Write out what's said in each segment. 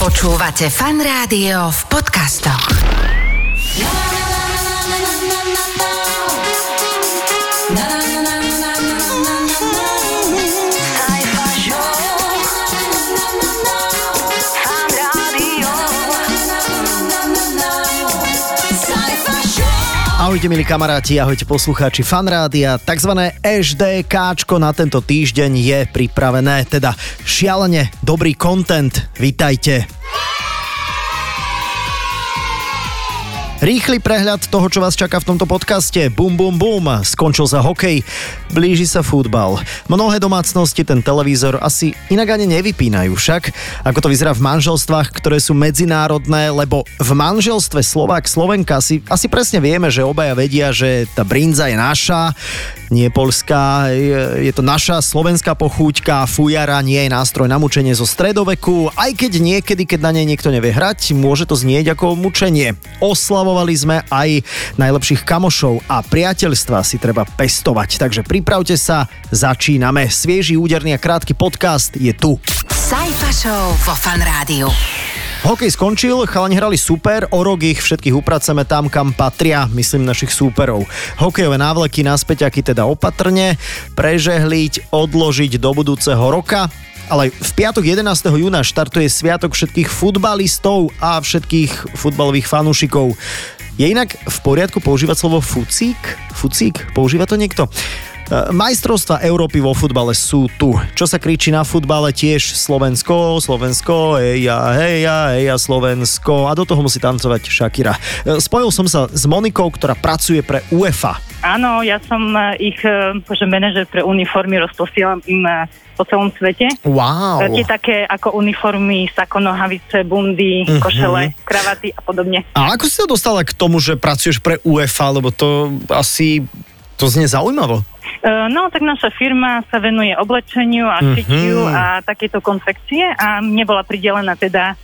Počúvate fan rádio v podcastoch. Ahojte milí kamaráti, ahojte poslucháči fanrádia. Takzvané HDKčko na tento týždeň je pripravené, teda šialene dobrý content. Vítajte. Rýchly prehľad toho, čo vás čaká v tomto podcaste. Bum, bum, bum. Skončil sa hokej, blíži sa futbal. Mnohé domácnosti ten televízor asi inak ani nevypínajú však. Ako to vyzerá v manželstvách, ktoré sú medzinárodné, lebo v manželstve Slovák Slovenka si asi presne vieme, že obaja vedia, že tá brinza je naša, nie polská, je to naša slovenská pochúťka, fujara nie je nástroj na mučenie zo stredoveku, aj keď niekedy, keď na nej niekto nevie hrať, môže to znieť ako mučenie. Oslavo oslavovali sme aj najlepších kamošov a priateľstva si treba pestovať. Takže pripravte sa, začíname. Svieži, úderný a krátky podcast je tu. Sajfa Show vo Fan Rádiu. Hokej skončil, chalani hrali super, o rok ich všetkých upraceme tam, kam patria, myslím našich súperov. Hokejové návleky naspäťaky teda opatrne, prežehliť, odložiť do budúceho roka ale v piatok 11. júna štartuje Sviatok všetkých futbalistov a všetkých futbalových fanúšikov. Je inak v poriadku používať slovo fucík? Fucík? Používa to niekto? E, majstrovstva Európy vo futbale sú tu. Čo sa kričí na futbale tiež Slovensko, Slovensko, eja, heja, eja, Slovensko a do toho musí tancovať Shakira. E, spojil som sa s Monikou, ktorá pracuje pre UEFA. Áno, ja som e, ich že manažer pre uniformy, rozposielam im po celom svete. Wow. Tie také ako uniformy, sako, nohavice, bundy, uh-huh. košele, kravaty a podobne. A ako si sa dostala k tomu, že pracuješ pre UEFA, lebo to asi to znie zaujímavo. Uh, no, tak naša firma sa venuje oblečeniu a šitiu uh-huh. a takéto konfekcie a mne bola pridelená teda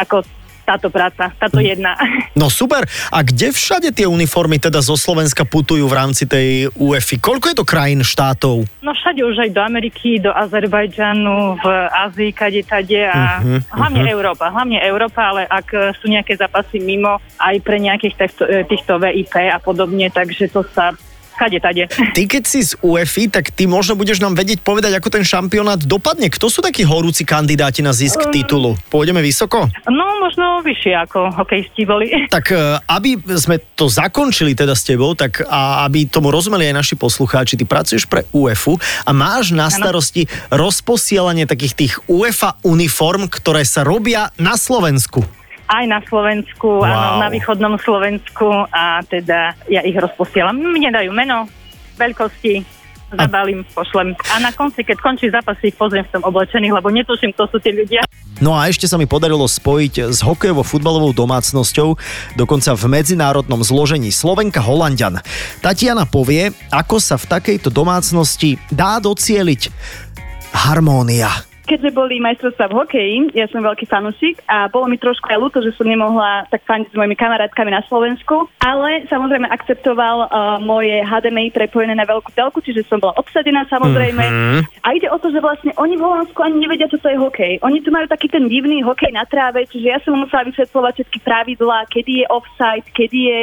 ako táto práca, táto jedna. No super. A kde všade tie uniformy teda zo Slovenska putujú v rámci tej UEFI? Koľko je to krajín štátov? No všade už aj do Ameriky, do Azerbajdžanu, v Ázii, kade tade a uh-huh, hlavne uh-huh. Európa. Hlavne Európa, ale ak sú nejaké zápasy mimo aj pre nejakých týchto, týchto VIP a podobne, takže to sa kade tade. Ty keď si z UEFI, tak ty možno budeš nám vedieť povedať, ako ten šampionát dopadne. Kto sú takí horúci kandidáti na zisk um, titulu? Pôjdeme vysoko? No, možno vyššie ako hokejisti boli. Tak e, aby sme to zakončili teda s tebou, tak a aby tomu rozumeli aj naši poslucháči, ty pracuješ pre UEFu a máš na starosti ano. rozposielanie takých tých UEFA uniform, ktoré sa robia na Slovensku aj na Slovensku, wow. áno, na východnom Slovensku a teda ja ich rozposielam. Mne dajú meno, veľkosti, zabalím, pošlem. A na konci, keď končí zápas, ich pozriem v tom oblečených, lebo netuším, kto sú tí ľudia. No a ešte sa mi podarilo spojiť s hokejovo-futbalovou domácnosťou, dokonca v medzinárodnom zložení Slovenka Holandian. Tatiana povie, ako sa v takejto domácnosti dá docieliť harmónia keď sme boli majstrovstvá v hokeji, ja som veľký fanúšik a bolo mi trošku aj ľúto, že som nemohla tak faniť s mojimi kamarátkami na Slovensku, ale samozrejme akceptoval uh, moje HDMI prepojené na veľkú telku, čiže som bola obsadená samozrejme. Mm-hmm. A ide o to, že vlastne oni v Holandsku ani nevedia, čo to je hokej. Oni tu majú taký ten divný hokej na tráve, čiže ja som musela vysvetľovať všetky pravidlá, kedy je offside, kedy je,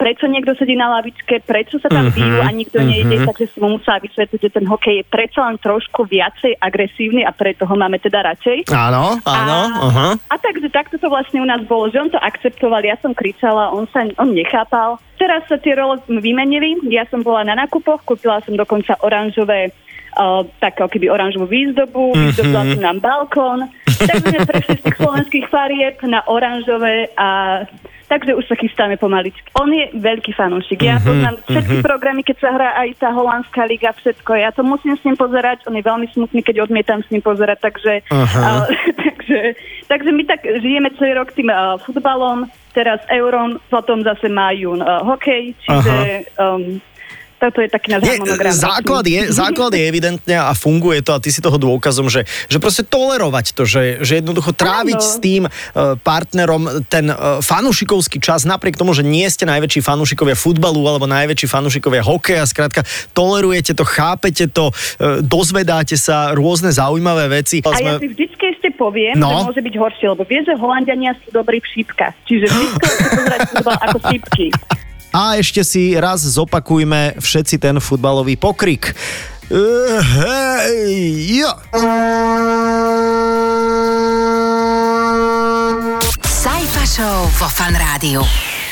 prečo niekto sedí na lavičke, prečo sa tam bijú a nikto mm-hmm. nejde, takže som musela vysvetliť, že ten hokej je predsa len trošku viacej agresívny a pre ktorej toho máme teda radšej. Áno, áno. A, uh-huh. a takže takto to vlastne u nás bolo, že on to akceptoval, ja som kričala, on sa on nechápal. Teraz sa tie role vymenili, ja som bola na nákupoch, kúpila som dokonca oranžové uh, tak keby oranžovú výzdobu, mm-hmm. vyzdobila nám balkón, tak sme prešli z tých slovenských farieb na oranžové a Takže už sa chystáme pomaličky. On je veľký fanúšik. Ja mm-hmm, poznám všetky mm-hmm. programy, keď sa hrá aj tá holandská liga, všetko. Ja to musím s ním pozerať. On je veľmi smutný, keď odmietam s ním pozerať. Takže, uh, takže, takže my tak žijeme celý rok tým uh, futbalom, teraz euron, potom zase má jún uh, hokej, čiže um, Toto je taký náš harmonogram. základ, je, základ je evidentne a funguje to a ty si toho dôkazom, že, že proste tolerovať to, že, že jednoducho tráviť Áno. s tým uh, partnerom ten uh, fanúšikovský čas, napriek tomu, že nie ste najväčší fanúšikovia futbalu alebo najväčší fanúšikovia hokeja, skrátka tolerujete to, chápete to, uh, dozvedáte sa rôzne zaujímavé veci. A ja si vždycky ešte poviem, No. že môže byť horšie, lebo vieš, že Holandiania sú dobrí v šípkach. Čiže vždycky pozerať futbal ako šípky. A ešte si raz zopakujme všetci ten futbalový pokrik. Uh, hej. Sajfa Show vo Fan Rádiu.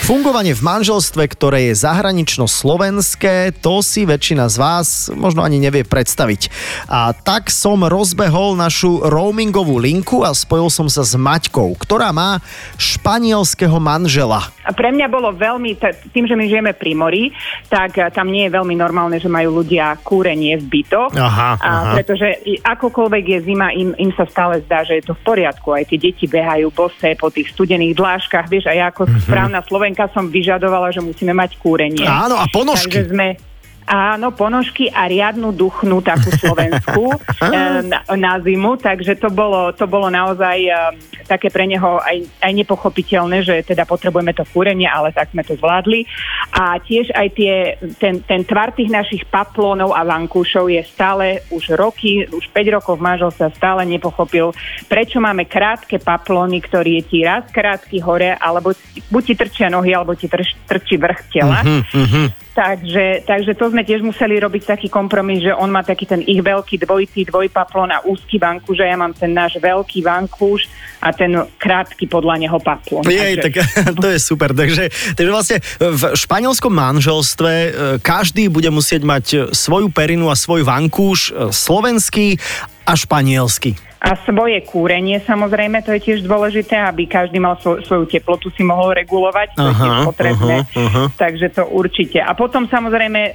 Fungovanie v manželstve, ktoré je zahranično-slovenské, to si väčšina z vás možno ani nevie predstaviť. A tak som rozbehol našu roamingovú linku a spojil som sa s Maťkou, ktorá má španielského manžela. A pre mňa bolo veľmi, tým, že my žijeme pri mori, tak eh, tam nie je veľmi normálne, že majú ľudia kúrenie v bytoch. Aha, a aha. pretože i- akokoľvek je zima, im, im sa stále zdá, že je to v poriadku. Aj tie deti behajú bosé po tých studených dlážkach. Vieš, a ja ako Mhm. správna Slovenka som vyžadovala, že musíme mať kúrenie. Áno, a ponožky. Takže sme, Áno, ponožky a riadnu duchnú takú slovenskú eh, na, na zimu, takže to bolo, to bolo naozaj eh, také pre neho aj, aj nepochopiteľné, že teda potrebujeme to kúrenie, ale tak sme to zvládli. A tiež aj tie, ten, ten tvar tých našich paplónov a vankúšov je stále už roky, už 5 rokov v manželstve stále nepochopil, prečo máme krátke paplóny, ktorý je ti raz krátky hore, alebo buď ti trčia nohy, alebo ti trč, trčí vrch tela. Takže, takže to sme tiež museli robiť taký kompromis, že on má taký ten ich veľký dvojitý dvojpaplón a úzky vankúš, že ja mám ten náš veľký vankúš a ten krátky podľa neho paplón. Jej, Takže- tak to je super. Takže, takže vlastne v španielskom manželstve e, každý bude musieť mať svoju perinu a svoj vankúš e, slovenský a španielsky. A svoje kúrenie samozrejme, to je tiež dôležité, aby každý mal svoj, svoju teplotu si mohol regulovať, to je Aha, tiež potrebné. aha, aha. Takže to určite. A potom samozrejme e,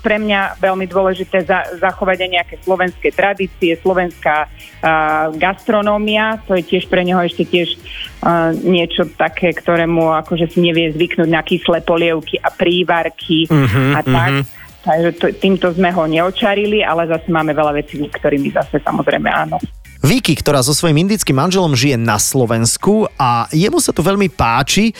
pre mňa veľmi dôležité za, zachovať aj nejaké slovenské tradície, slovenská a, gastronómia, to je tiež pre neho ešte tiež a, niečo také, ktorému akože si nevie zvyknúť na kyslé polievky a prívarky Mhm, a tak. Takže to, týmto sme ho neočarili, ale zase máme veľa vecí, ktorými zase samozrejme áno. Vicky, ktorá so svojím indickým manželom žije na Slovensku a jemu sa tu veľmi páči,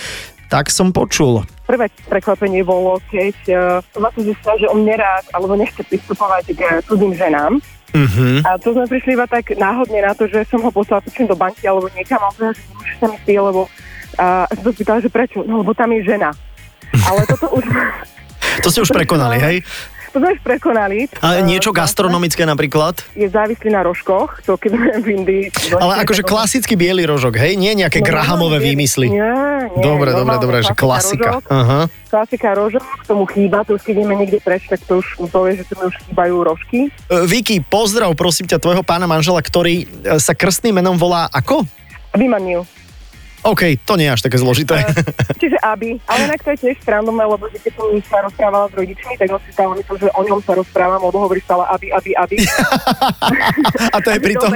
tak som počul. Prvé prekvapenie bolo, keď uh, vlastne zistila, že on nerád alebo nechce pristupovať k cudzým ženám. Uh-huh. A to sme prišli iba tak náhodne na to, že som ho poslala tuším do banky alebo niekam a on povedal, že nemôžeš tam ísť, ty, lebo a som sa spýtala, že prečo? No lebo tam je žena. Ale toto už... To ste už prekonali, hej? To sme už prekonali. A Eh, niečo gastronomické napríklad? Je závislý na rožkoch, to keď sme v Indii. Ale akože klasický biely rožok, hej? Nie nejaké No, grahamové nie, výmysly. Nie, nie. Dobre, dobre, normálne dobre, že klasika. rožok. Aha. Klasika rožok, tomu chýba, to už keď ideme niekde preč, tak to už povie, že tu mi už chýbajú rožky. E, Vicky, pozdrav prosím ťa tvojho pána manžela, ktorý e, sa krstným menom volá ako? Vymaniu. OK, to nie je až také zložité. Čiže aby. Ale inak to je tiež random, lebo že keď som sa rozprávala s rodičmi, tak on si stále myslel, že o ňom sa rozprávam, lebo hovorí stále aby, aby, aby. A to je pritom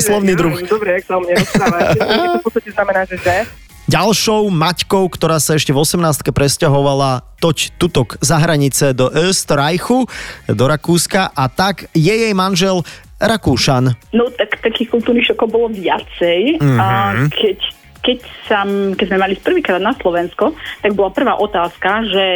slovný druh. Dobre, jak sa o mne rozpráva. To v podstate znamená, že že. Ďalšou Maťkou, ktorá sa ešte v 18. presťahovala toť tutok za hranice do Österreichu, do Rakúska a tak je jej manžel Rakúšan. No tak takých kultúrnych šokov bolo viacej. Mhm. A keď, keď, sam, keď sme mali prvýkrát na Slovensko, tak bola prvá otázka, že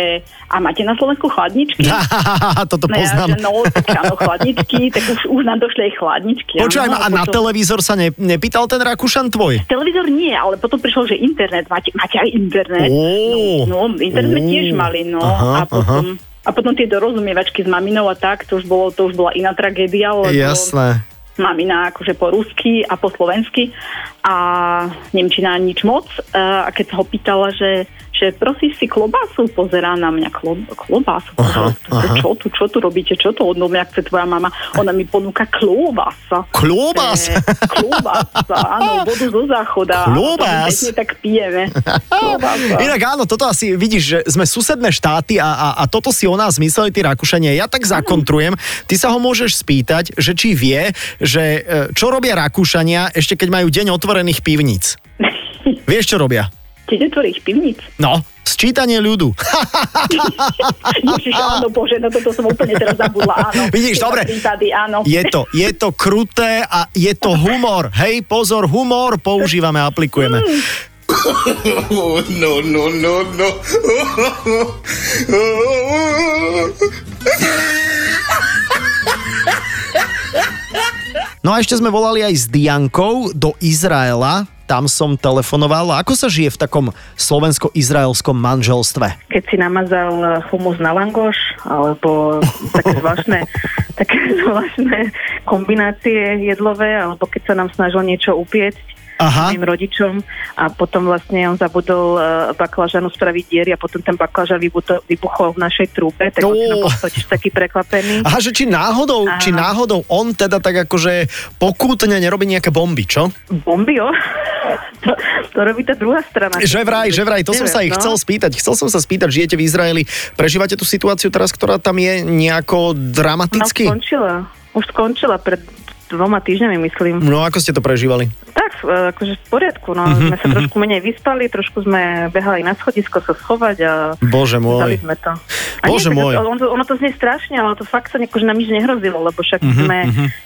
a máte na Slovensku chladničky? Toto No ja, poznám. že no, tak áno, chladničky, tak už, už nám došli aj chladničky. Počúvaj, áno, a na potom- televízor sa ne, nepýtal ten Rakúšan tvoj? Televízor nie, ale potom prišlo, že internet. Máte, máte aj internet? Ó. No, no, internet sme Ó. tiež mali, no. Aha, a potom... A potom tie dorozumievačky s maminou a tak, to už, bolo, to už bola iná tragédia, lebo Jasné. Mamina akože po rusky a po slovensky a Nemčina nič moc. A keď sa ho pýtala, že, že prosíš si klobásu, pozerá na mňa Klo, klobásu. Aha, aha. Čo tu, čo tu robíte, čo to odo mňa chce tvoja mama? Ona mi ponúka klobása. Klobás? E, klobása, áno, vodu zo záchoda. Klobás? Pekne tak pijeme. Klobása. Inak áno, toto asi vidíš, že sme susedné štáty a, a, a toto si o nás mysleli tí Rakúšania. Ja tak zakontrujem, ty sa ho môžeš spýtať, že či vie, že e, čo robia Rakúšania ešte keď majú deň otvorených pivníc. Vieš, čo robia? Ich pivnic. No, Sčítanie ľudu. Ježiš, áno, bože, no toto som úplne teraz zabudla, áno. Vidíš, dobre. prípady, áno. Je to, je to kruté a je to humor. Hej, pozor, humor používame, aplikujeme. no, no, no, no. No a ešte sme volali aj s Diankou do Izraela. Tam som telefonoval. Ako sa žije v takom slovensko-izraelskom manželstve? keď si namazal eh, humus na langoš, alebo také zvláštne, také zvláštne kombinácie jedlové, alebo keď sa nám snažil niečo upiecť Aha. mojim rodičom a potom vlastne on zabudol uh, baklažanu spraviť diery a potom ten baklažan vybuchol v našej trúbe, tak No. on taký prekvapený. Aha, že či náhodou, Áno. či náhodou on teda tak akože pokútne nerobí nejaké bomby, čo? Bomby, jo? to, to robí tá druhá strana. Že vraj, že vraj, to som Neviem, sa ich no. chcel spýtať. Chcel som sa spýtať, žijete v Izraeli, prežívate tú situáciu teraz, ktorá tam je nejako No, dramaticky? skončila. Už skončila pred dvoma týždňami, myslím. No ako ste to prežívali? Tak, e, akože v poriadku, no. Mhm, sme sa trošku menej vyspali, trošku sme behali na schodisko sa schovať a Bože môj. sme to. A Bože nie, môj. Ono, to- ono to znie strašne, ale to fakt sa akože nám nič nehrozilo, lebo však Mhm, sme,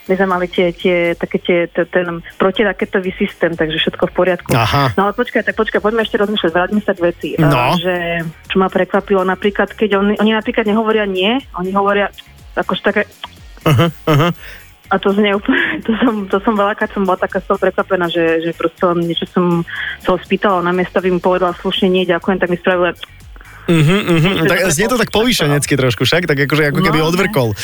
my sme mali tie, tie také tie, t- ten protiraketový systém, takže všetko v poriadku. Aha. No ale počkaj, tak počkaj, poďme ešte rozmýšľať, vráťme sa k veci. No. A, že, čo ma prekvapilo, napríklad, keď oni, oni napríklad nehovoria nie, oni hovoria akože také Aha, aha. A to znie úplne, to som, to som veľakrát som bola taká z toho prekvapená, že, že proste niečo som sa ho spýtala na miesto, aby mu povedala slušne nie, ďakujem, tak mi spravila Mhm. Ešte Tak znie to tak povýšenecky trošku však, tak akože ako keby No, no. odvrkol. E,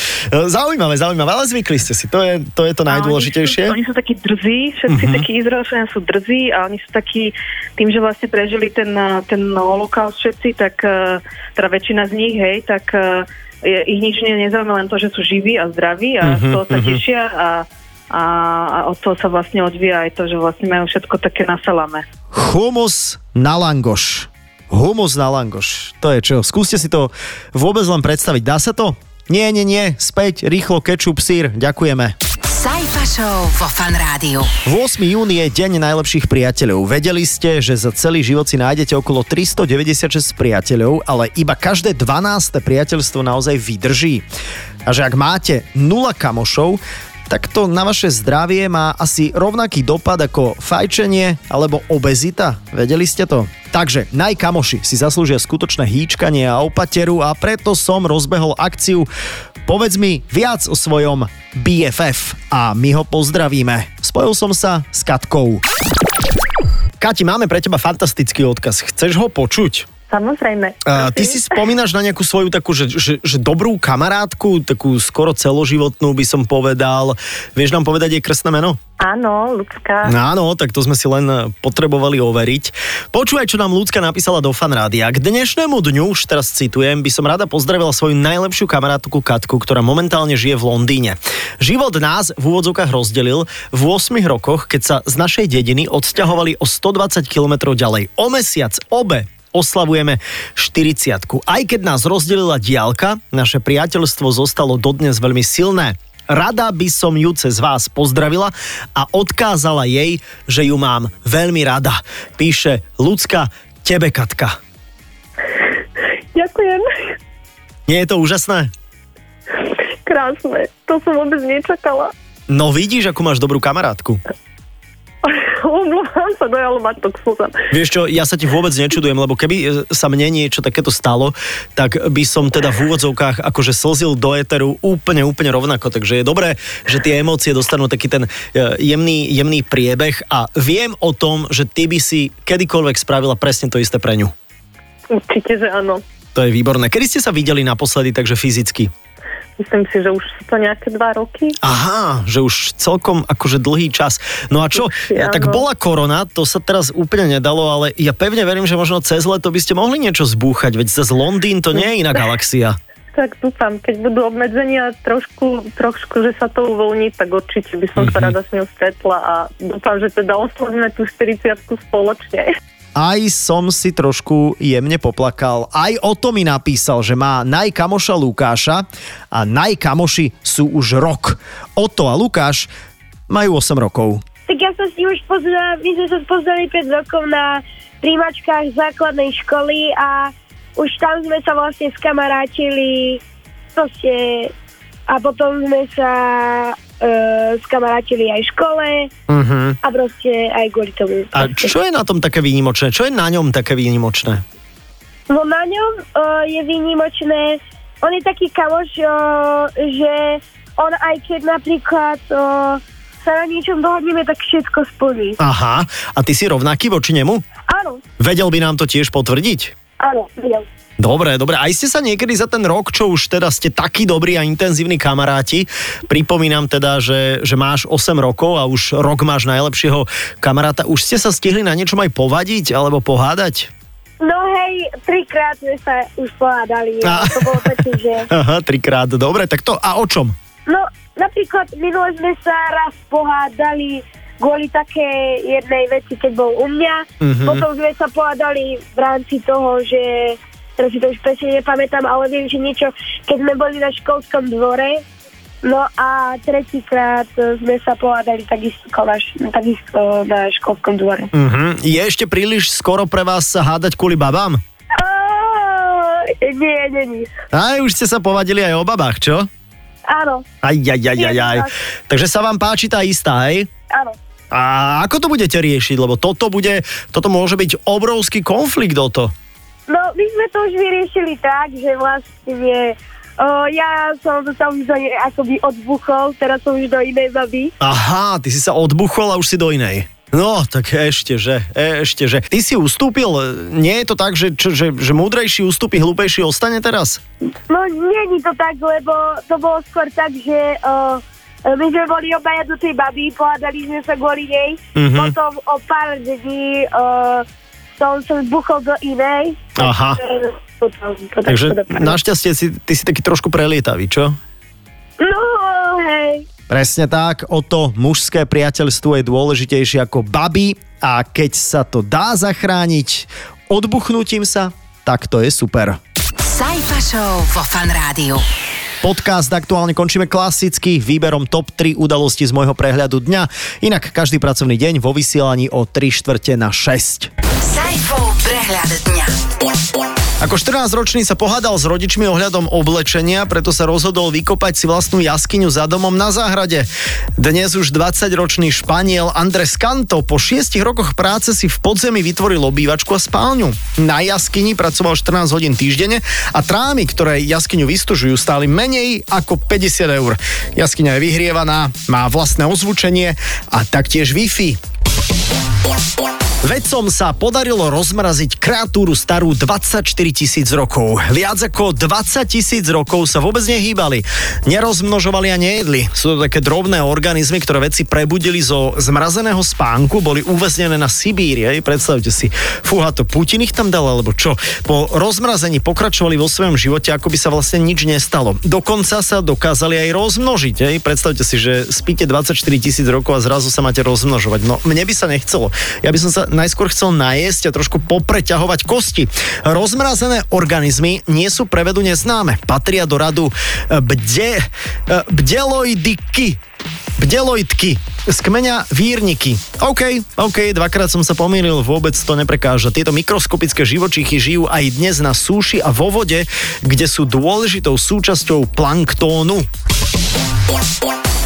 Zaujímavé, zaujímavé, ale zvykli ste si, to je to, je to najdôležitejšie. A Oni sú, oni sú takí drzí, všetci Mhm. takí Izraelčania sú drzí a oni sú takí, tým, že vlastne prežili ten, eh, ten holokaust všetci, tak eh, teda väčšina z nich, hej, tak je, ich nič ne- nezaujíma len to, že sú živí a zdraví a z Mhm, toho sa tešia a, a, a od toho sa vlastne odvíja aj to, že vlastne majú všetko také na salame. Humus na langoš. Humus na langoš. To je čo? Skúste si to vôbec len predstaviť. Dá sa to? Nie, nie, nie. Späť, rýchlo, kečup, sír. Ďakujeme. Show vo Fan Rádiu. 8. jún je deň najlepších priateľov. Vedeli ste, že za celý život si nájdete okolo 396 priateľov, ale iba každé 12. priateľstvo naozaj vydrží. A že ak máte 0 kamošov, tak to na vaše zdravie má asi rovnaký dopad ako fajčenie alebo obezita. Vedeli ste to? Takže najkamoši si zaslúžia skutočné hýčkanie a opateru a preto som rozbehol akciu Povedz mi viac o svojom BFF a my ho pozdravíme. Spojil som sa s Katkou. Kati, máme pre teba fantastický odkaz. Chceš ho počuť? Samozrejme. Uh, ty si spomínaš na nejakú svoju takú, že, že, že dobrú kamarátku, takú skoro celoživotnú by som povedal. Vieš nám povedať jej krstné meno? Áno, ľudská. Áno, tak to sme si len potrebovali overiť. Počúvaj, čo nám ľudská napísala do fanrádia. K dnešnému dňu, už teraz citujem, by som rada pozdravila svoju najlepšiu kamarátku Katku, ktorá momentálne žije v Londýne. Život nás v úvodzovkách rozdelil v 8 rokoch, keď sa z našej dediny odsťahovali o 120 km ďalej. O mesiac obe oslavujeme 40 Aj keď nás rozdelila diálka, naše priateľstvo zostalo dodnes veľmi silné. Rada by som ju cez vás pozdravila a odkázala jej, že ju mám veľmi rada. Píše ľudská tebe, Katka. Ďakujem. Nie je to úžasné? Krásne. To som vôbec nečakala. No vidíš, akú máš dobrú kamarátku. Omlouvám sa, dojalo ma to k slzám. Vieš čo, ja sa ti vôbec nečudujem, lebo keby e, sa mne niečo takéto stalo, tak by som teda v úvodzovkách akože slzil do éteru úplne, úplne rovnako. Takže je dobré, že tie emócie dostanú taký ten e, jemný, jemný priebeh a viem o tom, že ty by si kedykoľvek spravila presne to isté pre ňu. Určite, že áno. To je výborné. Kedy ste sa videli naposledy, takže fyzicky? Myslím si, že už sú to nejaké dva roky. Aha, že už celkom akože dlhý čas. No a čo, Určite, áno. tak bola korona, to sa teraz úplne nedalo, ale ja pevne verím, že možno cez leto by ste mohli niečo zbúchať, veď zase Londýn to nie je iná galaxia. Tak dúfam, keď budú obmedzenia trošku, trošku, že sa to uvoľní, tak určite by som Mhm. sa rada s ňou stretla a dúfam, že teda oslavíme tú 40 spoločne. Aj som si trošku jemne poplakal. Aj o to mi napísal, že má najkamoša Lukáša a najkamoši sú už rok. Oto a Lukáš majú 8 rokov. tak ja som s ním už poznala, my sme sa spoznali 5 rokov na príjmačkách základnej školy a už tam sme sa vlastne skamarátili proste a potom sme sa skamarátili aj v škole Uh-huh. a proste aj kvôli tomu. A čo je na tom také výnimočné? Čo je na ňom také výnimočné? No na ňom uh, je výnimočné, on je taký kamoš, uh, že on aj keď napríklad uh, sa na niečom dohodneme, tak všetko splní. Aha, a ty si rovnaký voči nemu? Áno, Vedel by nám to tiež potvrdiť? áno, vedel. Dobre, dobre. Aj ste sa niekedy za ten rok, čo už teda ste takí dobrí a intenzívni kamaráti, pripomínam teda, že, že máš 8 rokov a už rok máš najlepšieho kamaráta, už ste sa stihli na niečom aj povadiť alebo pohádať? No hej, trikrát sme sa už pohádali. A. To bolo také, že... Aha, trikrát. Dobre, tak to a o čom? No, napríklad minule sme sa raz pohádali kvôli také jednej veci, keď bol u mňa. Mhm. Potom sme sa pohádali v rámci toho, že teraz si to už presne nepamätám, ale viem, že niečo, keď sme boli na školskom dvore, no a tretíkrát e, sme sa pohádali takisto, takisto na školskom dvore. Mhm. Je ešte príliš skoro pre vás sa hádať kvôli babám? Nie, nie, nie. Aj už ste sa povadili aj o babách, čo? Áno, Aj, aj, aj, aj, aj. Takže sa vám páči tá istá, hej? áno. A ako to budete riešiť? Lebo toto bude, toto môže byť obrovský konflikt o to. No, my sme to už vyriešili tak, že vlastne o, ja som sa už do akoby odbuchol, teraz som už do inej baby. Aha, ty si sa odbuchol a už si do inej. No, tak ešte, že, ešte, že. Ty si ustúpil, nie je to tak, že, čo, že, že múdrejší ustúpi, hlúpejší ostane teraz? No, nie je to tak, lebo to bolo skôr tak, že o, my sme boli obaja do tej baby, pohádali sme sa kvôli nej, Mhm. potom o pár dní o, som sa zbuchol do inej. Aha. takže Potom, to Takže dopadlo. našťastie si, ty si taký trošku prelietavý, čo? No, hej. Presne tak, o to mužské priateľstvo je dôležitejšie ako baby a keď sa to dá zachrániť odbuchnutím sa, tak to je super. Sajfa Show vo Fan Rádiu. Podcast aktuálne končíme klasicky výberom top 3 udalosti z môjho prehľadu dňa. Inak každý pracovný deň vo vysielaní o 3 štvrte na 6. Sajfov prehľad dňa. Ako 14-ročný sa pohádal s rodičmi ohľadom oblečenia, preto sa rozhodol vykopať si vlastnú jaskyňu za domom na záhrade. Dnes už 20-ročný Španiel Andres Canto po 6 rokoch práce si v podzemí vytvoril obývačku a spálňu. Na jaskyni pracoval 14 hodín týždenne a trámy, ktoré jaskyňu vystužujú, stáli menej ako 50 eur. Jaskyňa je vyhrievaná, má vlastné ozvučenie a taktiež Wi-Fi. Vedcom sa podarilo rozmraziť kreatúru starú 24 tisíc rokov. Viac ako 20 tisíc rokov sa vôbec nehýbali. Nerozmnožovali a nejedli. Sú to také drobné organizmy, ktoré vedci prebudili zo zmrazeného spánku, boli uväznené na Sibíri. Hej? Predstavte si, fúha to Putin ich tam dal, alebo čo? Po rozmrazení pokračovali vo svojom živote, ako by sa vlastne nič nestalo. Dokonca sa dokázali aj rozmnožiť. Hej? Predstavte si, že spíte 24 tisíc rokov a zrazu sa máte rozmnožovať. No, mne by sa nechcelo. Ja by som sa najskôr chcel najesť a trošku popreťahovať kosti. Rozmrazené organizmy nie sú pre vedu neznáme. Patria do radu e, bde, e, bdeloidiky. Bdeloidky z kmeňa vírniky. OK, OK, dvakrát som sa pomýlil, vôbec to neprekáža. Tieto mikroskopické živočichy žijú aj dnes na súši a vo vode, kde sú dôležitou súčasťou planktónu.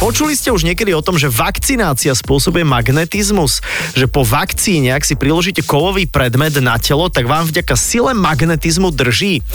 Počuli ste už niekedy o tom, že vakcinácia spôsobuje magnetizmus? Že po vakcíne, ak si priložíte kovový predmet na telo, tak vám vďaka sile magnetizmu drží.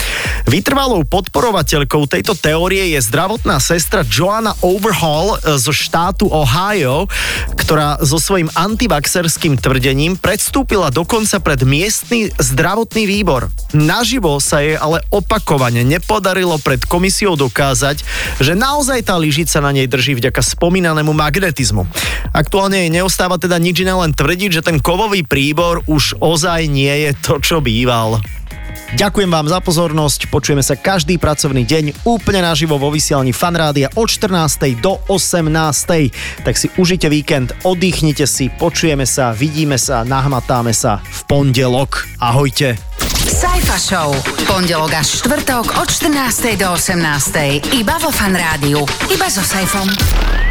Vytrvalou podporovateľkou tejto teórie je zdravotná sestra Joanna Overhaul e, zo štátu Ohio, ktorá so svojím antivaxerským tvrdením predstúpila dokonca pred miestny zdravotný výbor. Naživo sa jej ale opakovane nepodarilo pred komisiou dokázať, že naozaj tá lyžica na nej drží vďaka spomínanému magnetizmu. Aktuálne jej neostáva teda nič iné len tvrdiť, že ten kovový príbor už ozaj nie je to, čo býval. Ďakujem vám za pozornosť, počujeme sa každý pracovný deň úplne naživo vo vysielaní Fanrádia od 14. do 18. Tak si užite víkend, oddychnite si, počujeme sa, vidíme sa, nahmatáme sa v pondelok. Ahojte. Sajfa Show. Pondelok až štvrtok od 14. do 18. Iba vo Fan Rádiu. Iba so Sajfom.